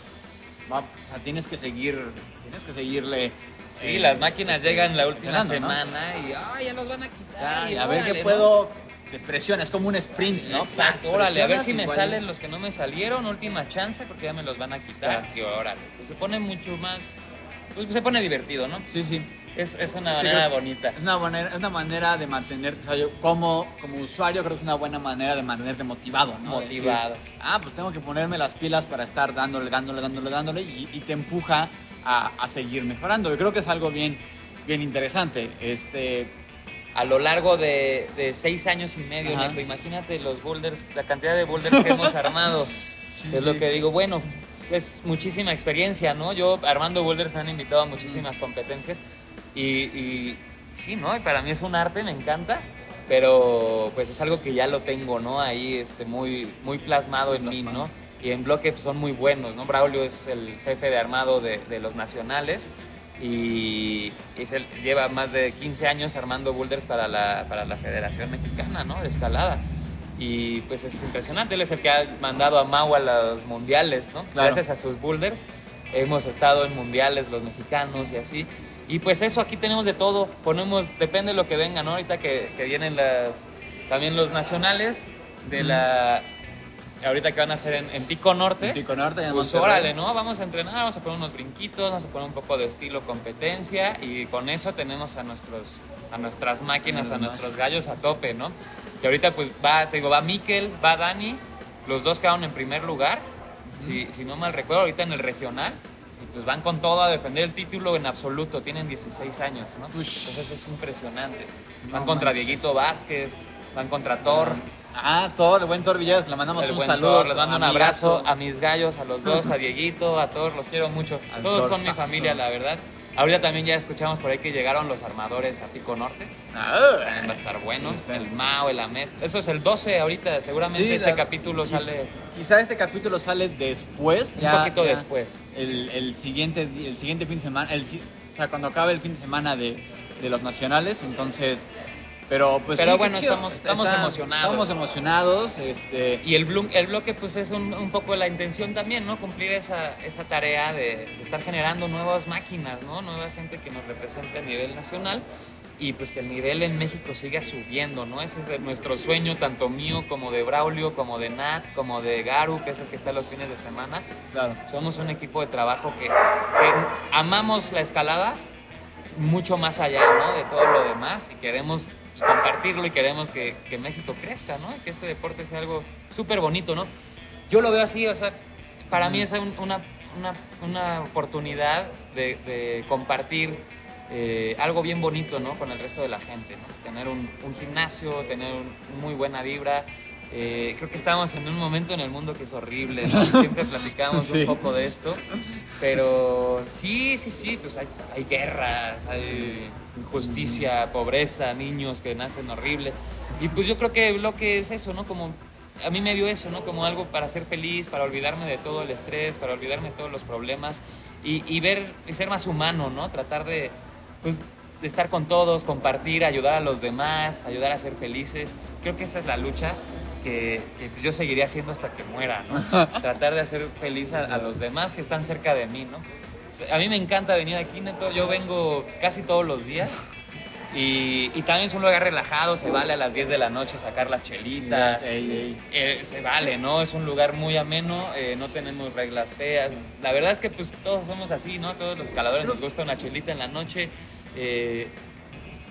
S2: va- o sea, tienes que seguir, tienes que seguirle.
S3: Sí,
S2: eh,
S3: las máquinas
S2: este,
S3: llegan la última
S2: ¿no?
S3: semana y "Ay, ya los van a quitar. Y
S2: a ver qué
S3: ¿no?
S2: puedo, te presiona, es como un sprint, ¿no?
S3: Exacto, órale, a ver si me salen los que no me salieron, última chance, porque ya me los van a quitar.
S2: Claro.
S3: Y órale, pues se pone mucho más, pues se pone divertido, ¿no?
S2: Sí, sí.
S3: Es, es una manera bonita.
S2: Es una, manera, es una manera de mantener, o sea, yo como, como usuario creo que es una buena manera de mantenerte motivado, ¿no?
S3: Motivado.
S2: decir, ah, pues tengo que ponerme las pilas para estar dándole, dándole, dándole, dándole y, y te empuja a, a seguir mejorando. Yo creo que es algo bien, bien interesante. Este,
S3: A lo largo de, de seis años y medio. Neto, imagínate los boulders, la cantidad de boulders que hemos *laughs* armado.
S2: Sí,
S3: es lo
S2: sí.
S3: que digo, bueno, es muchísima experiencia, ¿no? Yo armando boulders me han invitado a muchísimas competencias y, y sí, ¿no? Y para mí es un arte, me encanta, pero pues es algo que ya lo tengo, ¿no? Ahí este, muy, muy plasmado en mí, ¿no? Y en bloque pues, son muy buenos, ¿no? Braulio es el jefe de armado de, de los nacionales y es el- lleva más de 15 años armando boulders para la, para la Federación Mexicana, ¿no? De escalada. Y pues es impresionante, él es el que ha mandado a Mau a los mundiales, ¿no?
S2: Claro.
S3: Gracias a sus boulders hemos estado en mundiales los mexicanos y así. Y pues eso, aquí tenemos de todo, ponemos, depende de lo que venga, ¿no? Ahorita que, que vienen las, también los nacionales de la... Ahorita que van a hacer en, en Pico Norte.
S2: En Pico Norte, en
S3: Pues
S2: Monterrey.
S3: órale, ¿no? Vamos a entrenar, vamos a poner unos brinquitos, vamos a poner un poco de estilo competencia y con eso tenemos a nuestros a nuestras máquinas, a nuestros gallos a tope, ¿no? Que ahorita pues va, te digo, va Miquel, va Dani, los dos quedaron en primer lugar, si, si no mal recuerdo, ahorita en el regional. Y pues van con todo a defender el título en absoluto, tienen 16 años, ¿no?
S2: Ush.
S3: Entonces es impresionante. Van
S2: No
S3: contra
S2: manches.
S3: Dieguito Vázquez, van contra Thor.
S2: Ah, Thor, el buen Thor Villegas, le mandamos
S3: El
S2: un saludo.
S3: Thor, les mando un abrazo a mis gallos, a los dos, a Dieguito, a todos, los quiero mucho. *laughs*
S2: Al
S3: Todos son mi familia, la verdad. Ahorita también ya escuchamos por ahí que llegaron los armadores a Pico Norte.
S2: Ah,
S3: También va a estar bueno. El Mao, el Amet. Eso es el 12 ahorita. Seguramente
S2: Sí,
S3: este
S2: la-
S3: capítulo
S2: quiz-
S3: sale
S2: Quizá este capítulo sale después.
S3: un
S2: ya-
S3: poquito
S2: ya
S3: después.
S2: El, el siguiente, el siguiente fin de semana. El, o sea, cuando acabe el fin de semana de, de los nacionales. Entonces. Pero pues
S3: Pero
S2: sí,
S3: bueno, estamos- estamos emocionados.
S2: Estamos emocionados. Este.
S3: Y el, blo- el bloque pues es un, un poco la intención también, ¿no? Cumplir esa, esa tarea de, de estar generando nuevas máquinas, ¿no? Nueva gente que nos represente a nivel nacional y pues que el nivel en México siga subiendo, ¿no? Ese es nuestro sueño, tanto mío como de Braulio, como de Nat, como de Garu, que es el que está los fines de semana.
S2: Claro.
S3: Somos un equipo de trabajo que, que amamos la escalada mucho más allá, ¿no? De todo lo demás y queremos pues, compartirlo y queremos que, que México crezca, ¿no? Que este deporte sea algo súper bonito, ¿no? Yo lo veo así, o sea, para mí es un- una, una, una oportunidad de, de compartir eh, algo bien bonito, ¿no? Con el resto de la gente, ¿no? Tener un, un gimnasio, tener un- muy buena vibra. Eh, creo que estamos en un momento en el mundo que es horrible, ¿no? *laughs* Siempre platicamos
S2: Sí.
S3: un poco de esto, pero sí, sí, sí, pues hay, hay guerras, hay injusticia, pobreza, niños que nacen horrible. Y pues yo creo que lo que es eso, ¿no? Como a mí me dio eso, ¿no? Como algo para ser feliz, para olvidarme de todo el estrés, para olvidarme de todos los problemas y, y ver y ser más humano, ¿no? Tratar de, pues, de estar con todos, compartir, ayudar a los demás, ayudar a ser felices. Creo que esa es la lucha que, que, pues, yo seguiré haciendo hasta que muera, ¿no? *laughs* Tratar de hacer feliz a, a los demás que están cerca de mí, ¿no? A mí me encanta venir aquí, neto. Yo vengo casi todos los días. Y, y también es un lugar relajado, se vale a las 10 de la noche sacar las chelitas.
S2: Ey, ey.
S3: Eh, se vale, ¿no? Es un lugar muy ameno, eh, no tenemos reglas feas. La verdad es que pues todos somos así, ¿no? Todos los escaladores nos gusta una chelita en la noche. eh,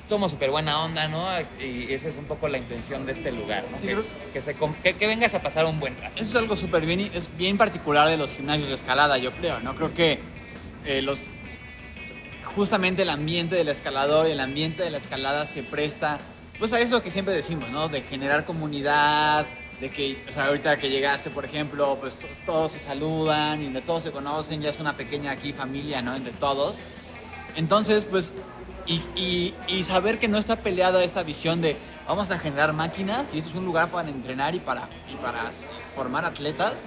S3: somos súper buena onda, ¿no? Y esa es un poco la intención de este lugar, ¿no?
S2: Sí,
S3: que, que se que- que vengas a pasar un buen rato.
S2: Eso es algo súper bien, es bien particular de los gimnasios de escalada, yo creo, ¿no? Creo que eh, los justamente el ambiente del escalador y el ambiente de la escalada se presta, pues a eso que siempre decimos, ¿no? De generar comunidad, de que, o sea, ahorita que llegaste, por ejemplo, pues to- todos se saludan y de todos se conocen, ya es una pequeña aquí familia, ¿no? Entre todos. Entonces, pues, y, y- saber que no está peleada esta visión de vamos a generar máquinas y esto es un lugar para entrenar y para, y para formar atletas.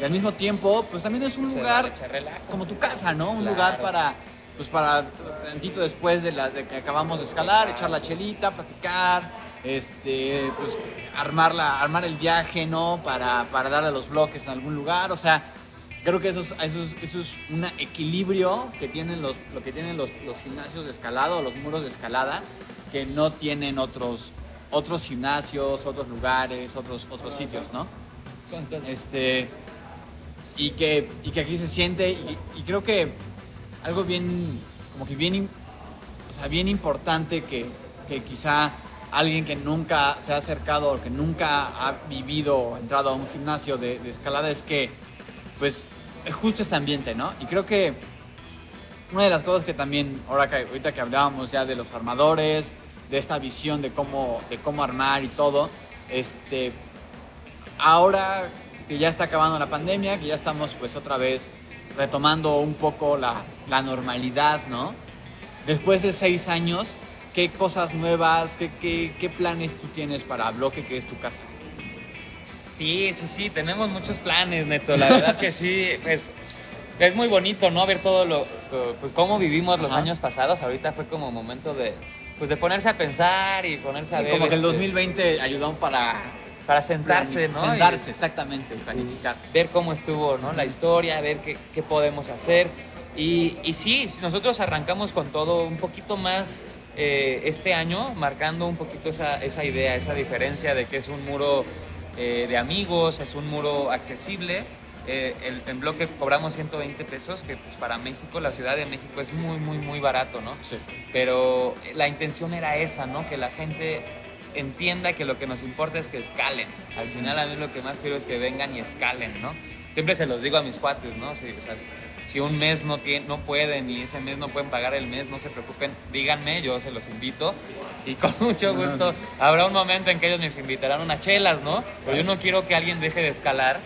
S2: Y al mismo tiempo, pues también es un
S3: Se
S2: lugar como tu casa, ¿no? Un
S3: Claro.
S2: lugar para, pues para tantito después de, la, de que acabamos de escalar, echar la chelita, platicar, este, pues armar, la, armar el viaje, ¿no? Para, para darle a los bloques en algún lugar, o sea, creo que eso es, eso es, eso es un equilibrio que tienen los, lo que tienen los, los gimnasios de escalada o los muros de escalada que no tienen otros, otros gimnasios, otros lugares, otros, otros sitios, ¿no? Este, y, que, y que aquí se siente, y, creo que algo bien, como que bien, o sea, bien importante que, que quizá alguien que nunca se ha acercado o que nunca ha vivido o entrado a un gimnasio de, de escalada es que, pues, es justo este ambiente, ¿no? Y creo que una de las cosas que también, ahora que, ahorita que hablábamos ya de los armadores, de esta visión de cómo, de cómo armar y todo, este, ahora que ya está acabando la pandemia, que ya estamos pues otra vez retomando un poco la, la normalidad, ¿no? Después de seis años, ¿qué cosas nuevas, qué, qué, qué planes tú tienes para Bloque, que es tu casa?
S3: Sí, sí, sí, tenemos muchos planes, Neto. La verdad que sí, *laughs* pues es muy bonito, ¿no? Ver todo lo, lo- pues cómo vivimos los
S2: Ajá.
S3: años pasados. Ahorita fue como momento de, pues de ponerse a pensar y ponerse a ver.
S2: Como que el
S3: este,
S2: 2020 ayudó para
S3: para sentarse, ¿no? Y
S2: sentarse, exactamente, planificar.
S3: ver cómo estuvo, ¿no? La historia, ver qué, qué podemos hacer. Y, y sí, nosotros arrancamos con todo un poquito más eh, este año, marcando un poquito esa, esa idea, esa diferencia de que es un muro eh, de amigos, es un muro accesible. Eh, el, en bloque cobramos 120 pesos, que pues para México, la Ciudad de México es muy, muy, muy barato, ¿no?
S2: Sí.
S3: Pero la intención era esa, ¿no? Que la gente entienda que lo que nos importa es que escalen. Al final a mí lo que más quiero es que vengan y escalen, ¿no? Siempre se los digo a mis cuates, ¿no? Si, o sea, si un mes no, tiene, no pueden y ese mes no pueden pagar el mes, no se preocupen, díganme, yo se los invito y con *laughs* mucho gusto habrá un momento en que ellos nos invitarán unas chelas, ¿no? Pero yo no quiero que alguien deje de escalar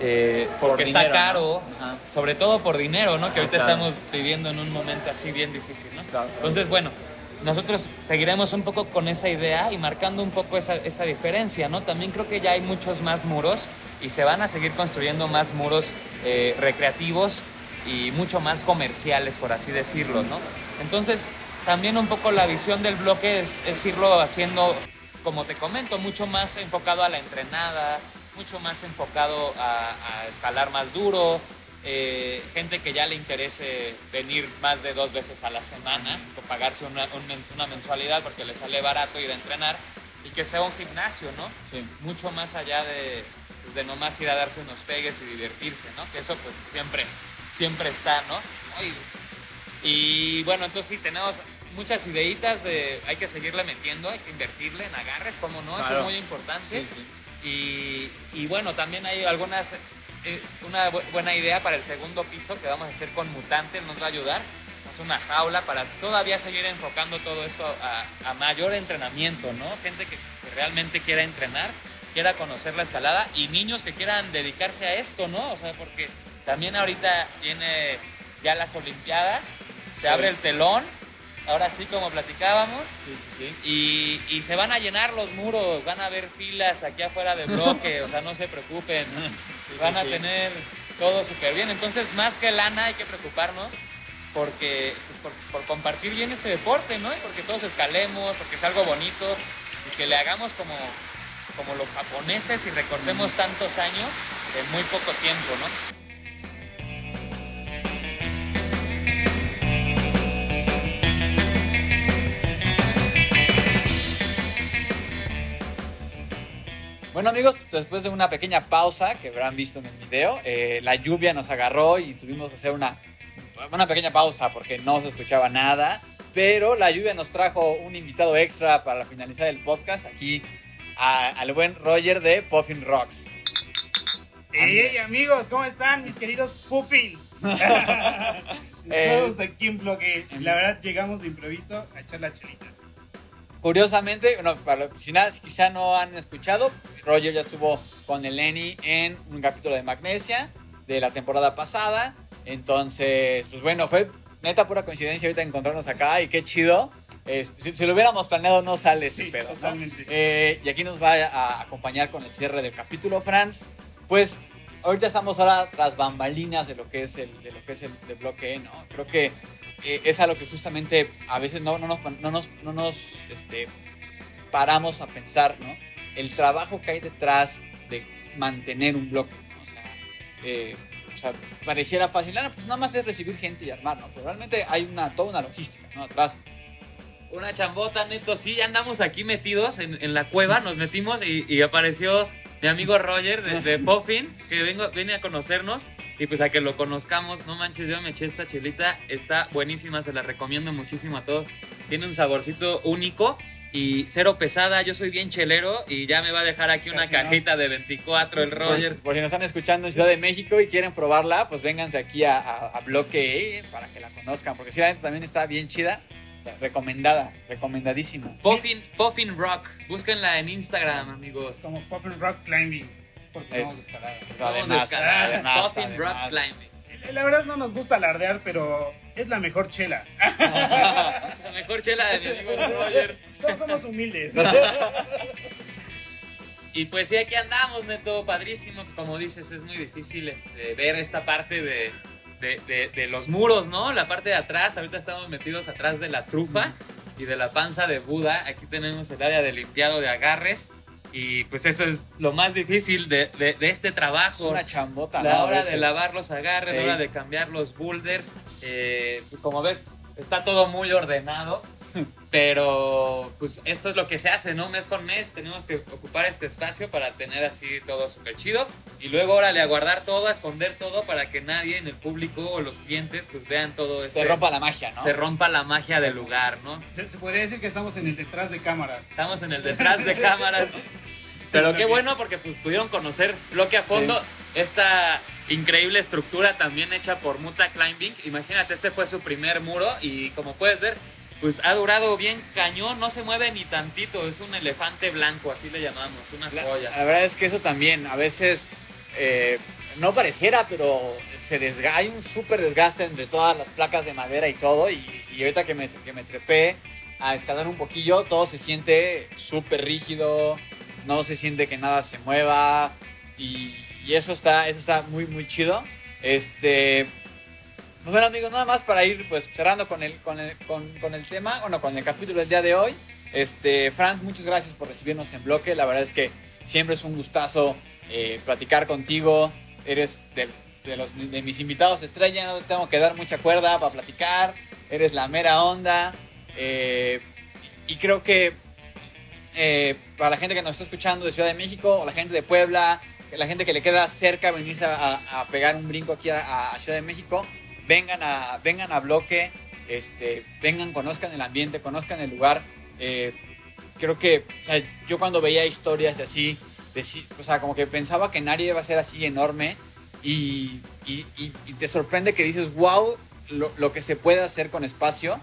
S3: eh,
S2: Por
S3: porque
S2: dinero,
S3: está caro,
S2: ¿no?
S3: Sobre todo por dinero, ¿no? Que
S2: Ah,
S3: ahorita
S2: claro.
S3: estamos viviendo en un momento así bien difícil, ¿no?
S2: Claro.
S3: Entonces, bueno, nosotros seguiremos un poco con esa idea y marcando un poco esa, esa diferencia, ¿no? También creo que ya hay muchos más muros y se van a seguir construyendo más muros eh, recreativos y mucho más comerciales, por así decirlo, ¿no? Entonces, también un poco la visión del bloque es, es irlo haciendo, como te comento, mucho más enfocado a la entrenada, mucho más enfocado a, a escalar más duro, eh, gente que ya le interese venir más de dos veces a la semana, o pagarse una, un una mensualidad porque le sale barato ir a entrenar y que sea un gimnasio, ¿no?
S2: Sí.
S3: Mucho más allá de, pues, de nomás ir a darse unos pegues y divertirse, ¿no? Que eso pues siempre, siempre está, ¿no? Y, y bueno, entonces sí, tenemos muchas ideitas de hay que seguirle metiendo, hay que invertirle en agarres, como no, eso
S2: Claro.
S3: es muy importante.
S2: Sí, sí.
S3: Y, y bueno, también hay algunas, una bu- buena idea para el segundo piso que vamos a hacer con Mutante, nos va a ayudar. Es una jaula para todavía seguir enfocando todo esto a, a mayor entrenamiento, ¿no? Gente que, que realmente quiera entrenar, quiera conocer la escalada y niños que quieran dedicarse a esto, ¿no? O sea, porque también ahorita viene ya las Olimpiadas, se abre el telón, ahora sí como platicábamos,
S2: Sí, sí, sí.
S3: y, y se van a llenar los muros, van a haber filas aquí afuera de bloque, o sea, no se preocupen, van a
S2: sí.
S3: tener todo súper bien. Entonces, más que lana, hay que preocuparnos porque, pues, por, por compartir bien este deporte, ¿no? Y porque todos escalemos, porque es algo bonito y que le hagamos como, como los japoneses y recortemos tantos años en muy poco tiempo, ¿no?
S2: Bueno amigos, después de una pequeña pausa que habrán visto en el video, eh, la lluvia nos agarró y tuvimos que hacer una, una pequeña pausa porque no se escuchaba nada, pero la lluvia nos trajo un invitado extra para finalizar el podcast aquí a- al buen Roger de Puffin Rocks.
S4: Hey, amigos, ¿cómo están mis queridos puffins? *laughs*
S2: Eh,
S4: Todos aquí en bloque. La verdad, llegamos de improviso a echar la chelita.
S2: Curiosamente, bueno, para, si nada, si quizá no han escuchado, Roger ya estuvo con el Lenny en un capítulo de Magnesia de la temporada pasada. Entonces, pues bueno, fue neta pura coincidencia ahorita encontrarnos acá y qué chido. Este, si, si lo hubiéramos planeado no sale ese
S4: Sí,
S2: pedo, ¿no? Eh, y aquí nos va a acompañar con el cierre del capítulo, Franz. Pues ahorita estamos ahora tras bambalinas de lo que es el, de lo que es el de bloque, ¿no? Creo que eh, es a lo que justamente a veces no, no nos, no nos, no nos este, paramos a pensar, ¿no? El trabajo que hay detrás de mantener un bloque, ¿no? O sea, eh, o sea, pareciera fácil, ah, pues nada más es recibir gente y armar, ¿no? Pero realmente hay una, toda una logística, ¿no? Atrás.
S3: Una chambota, neto. Sí, ya andamos aquí metidos en, en la cueva, nos metimos y, y apareció mi amigo Roger de, de *laughs* Puffin, que vengo, viene a conocernos. Y pues a que lo conozcamos, no manches, yo me eché esta chelita, está buenísima, se la recomiendo muchísimo a todos. Tiene un saborcito único y cero pesada, yo soy bien chelero y ya me va a dejar aquí una
S4: Casi no.
S3: cajita de 24 el
S2: Pues,
S3: Roger.
S2: por si nos están escuchando en Ciudad de México y quieren probarla, pues vénganse aquí a, a- a Bloque E para que la conozcan, porque sí, la también está bien chida, recomendada, recomendadísima.
S3: Puffin, Puffin Rock, búsquenla en Instagram, amigos.
S4: Somos Puffin Rock Climbing. Porque
S2: Es-
S4: somos de escalada.
S3: Somos
S2: además,
S3: descarados.
S2: además,
S3: Puffin Rock
S2: además.
S3: Climbing.
S4: Eh, La verdad no nos gusta alardear, pero es la mejor chela. *laughs*
S3: La mejor chela de mi amigo Roger.
S4: Todos somos humildes.
S3: Y pues sí, aquí andamos, Neto, padrísimo. Como dices, es muy difícil este, ver esta parte de, de- de- de los muros, ¿no? La parte de atrás, ahorita estamos metidos atrás de la trufa y de la panza de Buda. Aquí tenemos el área de limpiado de agarres. Y pues eso es lo más difícil de, de- de este
S2: Es
S3: trabajo.
S2: una chambota,
S3: La
S2: ¿no?
S3: Hora de lavar los agarres, la hora de cambiar los boulders. eh, pues como ves, está todo muy ordenado. *laughs* Pero pues esto es lo que se hace, ¿no? Mes con mes tenemos que ocupar este espacio para tener así todo súper chido. Y luego órale a guardar todo, a esconder todo para que nadie en el público o los clientes pues vean todo esto.
S2: Se rompa la magia, ¿no?
S3: Se rompa la magia del lugar, ¿no?
S4: Se, se podría decir que estamos en el detrás de cámaras.
S3: Estamos en el detrás de cámaras. *laughs* Pero qué bueno porque pudieron conocer bloque a fondo esta increíble estructura también hecha por Muta Climbing. Imagínate, este fue su primer muro y como puedes ver, pues ha durado bien cañón, no se mueve ni tantito, es un elefante blanco, así le llamamos, una
S2: La,
S3: joya.
S2: la verdad es que eso también, a veces eh, no pareciera, pero se desga hay un súper desgaste entre todas las placas de madera y todo. Y, y ahorita que me, que me trepé a escalar un poquillo, todo se siente súper rígido, no se siente que nada se mueva. Y, eso, está, eso está muy, muy chido. Este. Pues bueno amigos, nada más para ir pues cerrando con el, con el, con, el tema, bueno, con el capítulo del día de hoy. Este, Franz, muchas gracias por recibirnos en bloque. La verdad es que siempre es un gustazo eh, platicar contigo. Eres de, los, de mis invitados estrella, no tengo que dar mucha cuerda para platicar. Eres la mera onda. Eh, y creo que eh, para la gente que nos está escuchando de Ciudad de México o la gente de Puebla, la gente que le queda cerca venirse a, a pegar un brinco aquí a, a Ciudad de México, vengan a, vengan a bloque, este, vengan, conozcan el ambiente, conozcan el lugar. Eh, creo que o sea, yo cuando veía historias y así, deci- o sea, como que pensaba que nadie iba a ser así enorme y, y- y- y te sorprende que dices, wow, lo, lo que se puede hacer con espacio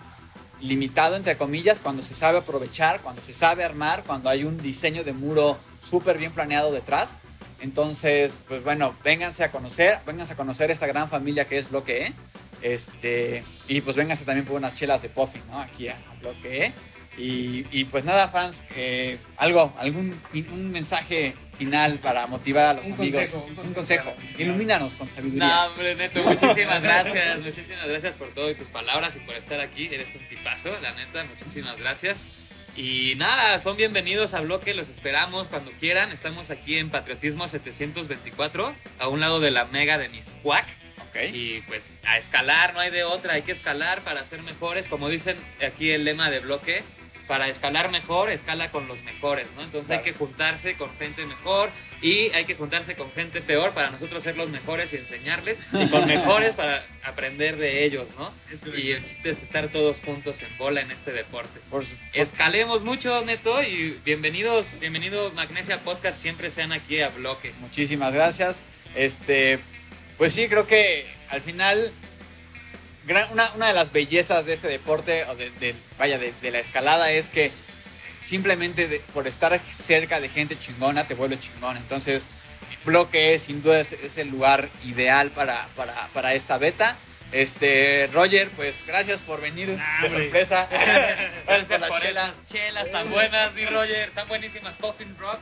S2: limitado, entre comillas, cuando se sabe aprovechar, cuando se sabe armar, cuando hay un diseño de muro súper bien planeado detrás. Entonces, pues bueno, vénganse a conocer, vénganse a conocer esta gran familia que es Bloque E. Este, y pues vénganse también por unas chelas de Puffin, ¿no? Aquí a, Bloque E. Y, y pues nada, fans, eh, algo, algún un mensaje final para motivar a los
S4: Un
S2: amigos.
S4: consejo, un
S2: un
S4: consejo
S2: consejo.
S4: para-
S2: Ilumínanos con sabiduría.
S3: No, hombre, Neto, muchísimas gracias. Muchísimas gracias por todo y tus palabras y por estar aquí. Eres un tipazo, la neta. Muchísimas gracias. Y nada, son bienvenidos a Bloque, los esperamos cuando quieran. Estamos aquí en Patriotismo 724, a un lado de la Mega de Miscuac.
S2: Ok.
S3: Y pues a escalar, no hay de otra, hay que escalar para ser mejores. Como dicen aquí el lema de Bloque, para escalar mejor, escala con los mejores, ¿no? Entonces hay que juntarse con gente mejor y hay que juntarse con gente peor para nosotros ser los mejores y enseñarles, y con *laughs* mejores para aprender de ellos, ¿no? Y el chiste es estar todos juntos en bola en este deporte.
S2: Por
S3: Escalemos mucho, Neto, y bienvenidos, bienvenido Magnesia Podcast, siempre sean aquí a Bloque.
S2: Muchísimas gracias. Este, pues sí, creo que al final gran- una, una de las bellezas de este deporte, o de, de- vaya, de, de la escalada, es que simplemente de- por estar cerca de gente chingona te vuelve chingón. Entonces, Bloque sin duda es, es el lugar ideal para, para, para esta beta. Este, Roger, pues gracias por venir
S4: Nah,
S2: de
S4: hombre.
S2: sorpresa. *laughs*
S3: Gracias *laughs*
S2: la
S3: por
S2: chela.
S3: esas chelas tan buenas, mi Roger, tan buenísimas, Puffin Rock.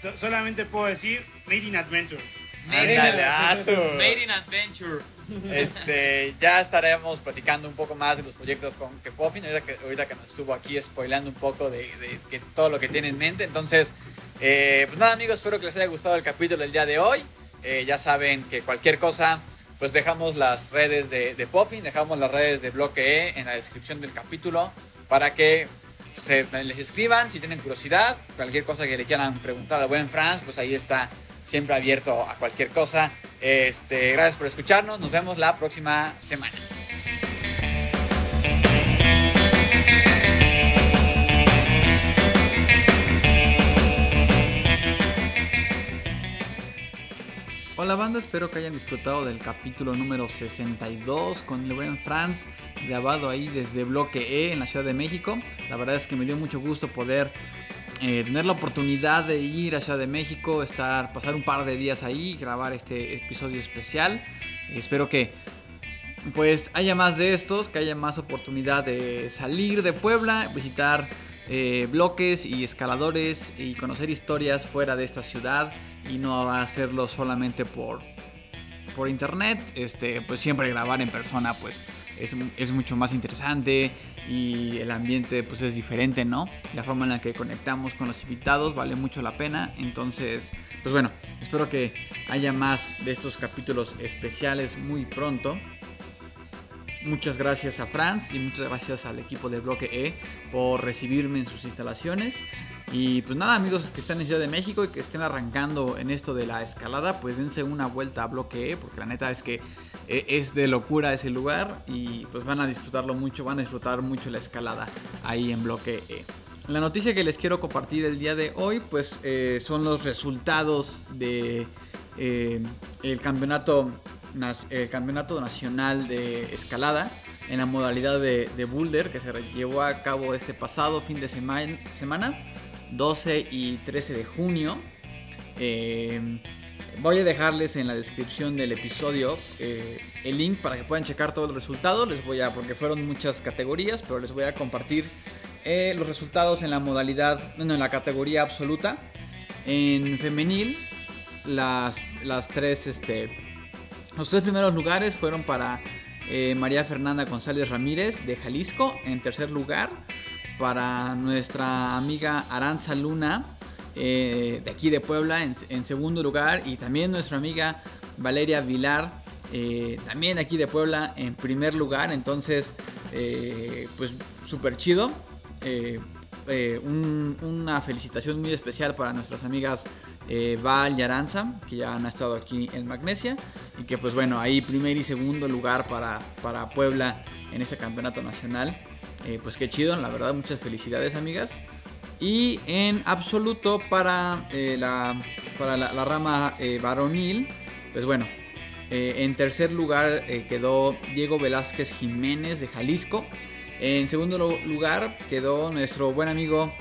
S4: So- solamente puedo decir Made in Adventure.
S3: Made in. Made in Adventure. *laughs*
S2: Este, ya estaremos platicando un poco más de los proyectos con que Puffin, ahorita que, ahorita que nos estuvo aquí spoileando un poco de, de todo lo que tiene en mente. Entonces, eh, pues nada amigos, espero que les haya gustado el capítulo del día de hoy. Eh, ya saben que cualquier cosa, pues dejamos las redes de, de Puffin, dejamos las redes de Bloque E en la descripción del capítulo para que
S5: se, les escriban si tienen curiosidad, cualquier cosa que le quieran preguntar al buen Franz, pues ahí está siempre abierto a cualquier cosa. Este, gracias por escucharnos, nos vemos la próxima semana.
S2: Hola banda, espero que hayan disfrutado del capítulo número 62 con el buen Franz, grabado ahí desde Bloque E en la Ciudad de México. La verdad es que me dio mucho gusto poder eh, tener la oportunidad de ir a Ciudad de México, estar, pasar un par de días ahí, grabar este episodio especial. Espero que pues haya más de estos, que haya más oportunidad de salir de Puebla, visitar eh, bloques y escaladores y conocer historias fuera de esta ciudad y no hacerlo solamente por, por internet. Este, pues siempre grabar en persona pues es, es, mucho más interesante y el ambiente pues es diferente, ¿no? La forma en la que conectamos con los invitados vale mucho la pena. Entonces, pues bueno, espero que haya más de estos capítulos especiales muy pronto. Muchas gracias a Franz y muchas gracias al equipo de Bloque E por recibirme en sus instalaciones. Y pues nada, amigos que están en Ciudad de México y que estén arrancando en esto de la escalada, pues dense una vuelta a Bloque E, porque la neta es que eh, es de locura ese lugar y pues van a disfrutarlo mucho, van a disfrutar mucho la escalada ahí en Bloque E. La noticia que les quiero compartir el día de hoy, pues eh, son los resultados de eh, el campeonato el Campeonato Nacional de Escalada en la modalidad de, boulder que se llevó a cabo este pasado fin de semana, 12 y 13 de junio. Eh, voy a dejarles en la descripción del episodio eh, el link para que puedan checar todos los resultados. Les voy a, porque fueron muchas categorías, pero les voy a compartir eh, los resultados en la modalidad, bueno, en la categoría absoluta. En femenil, las, las tres este, los tres primeros lugares fueron para eh, María Fernanda González Ramírez de Jalisco. En tercer lugar, para nuestra amiga Aranza Luna eh, de aquí de Puebla en, segundo lugar. Y también nuestra amiga Valeria Vilar, eh, también aquí de Puebla en primer lugar. Entonces, pues súper chido. una felicitación muy especial para nuestras amigas eh, Val y Aranza, que ya han estado aquí en Magnesia. Y que pues bueno, ahí primer y segundo lugar para, para Puebla en ese campeonato nacional. Eh, pues qué chido, la verdad, muchas felicidades amigas. Y en absoluto para, eh, la, para la, rama eh, varonil, pues bueno, en tercer lugar quedó Diego Velázquez Jiménez de Jalisco. En segundo lugar quedó nuestro buen amigo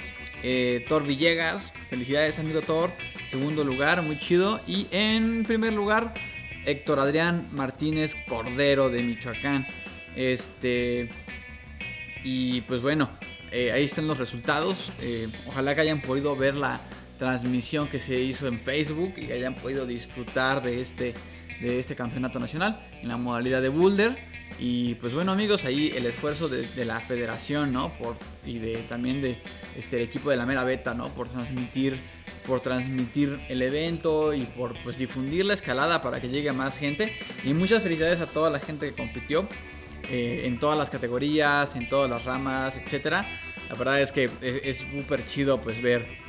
S2: Thor Villegas. Felicidades amigo Thor segundo lugar, muy chido. Y en primer lugar, Héctor Adrián Martínez Cordero de Michoacán. Este. Y pues bueno, eh, ahí están los resultados. Eh, ojalá que hayan podido ver la transmisión que se hizo en Facebook y hayan podido disfrutar de este, de este campeonato nacional en la modalidad de boulder. Y pues bueno amigos, ahí el esfuerzo de, la federación, ¿no? Por, y de también de este, el equipo de la mera beta, ¿no? Por transmitir por transmitir el evento y por pues, difundir la escalada para que llegue a más gente. Y muchas felicidades a toda la gente que compitió eh, en todas las categorías, en todas las ramas, etc. La verdad es que es súper chido pues ver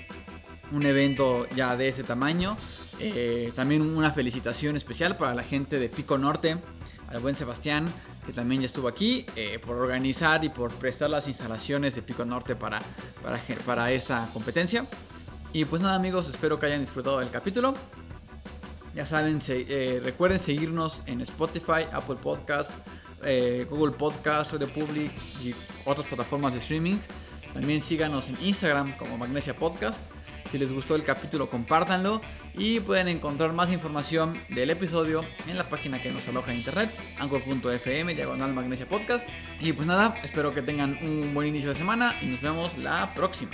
S2: un evento ya de ese tamaño. Eh, también una felicitación especial para la gente de Pico Norte, al buen Sebastián, que también ya estuvo aquí, eh, por organizar y por prestar las instalaciones de Pico Norte para, para, para esta competencia. Y pues nada amigos, espero que hayan disfrutado del capítulo. Ya saben, eh, recuerden seguirnos en Spotify, Apple Podcast, eh, Google Podcast, Radio Public y otras plataformas de streaming. También síganos en Instagram como Magnesia Podcast. Si les gustó el capítulo, compártanlo y pueden encontrar más información del episodio en la página que nos aloja en internet, anchor.fm, diagonal Magnesia Podcast. Y pues nada, espero que tengan un buen inicio de semana y nos vemos la próxima.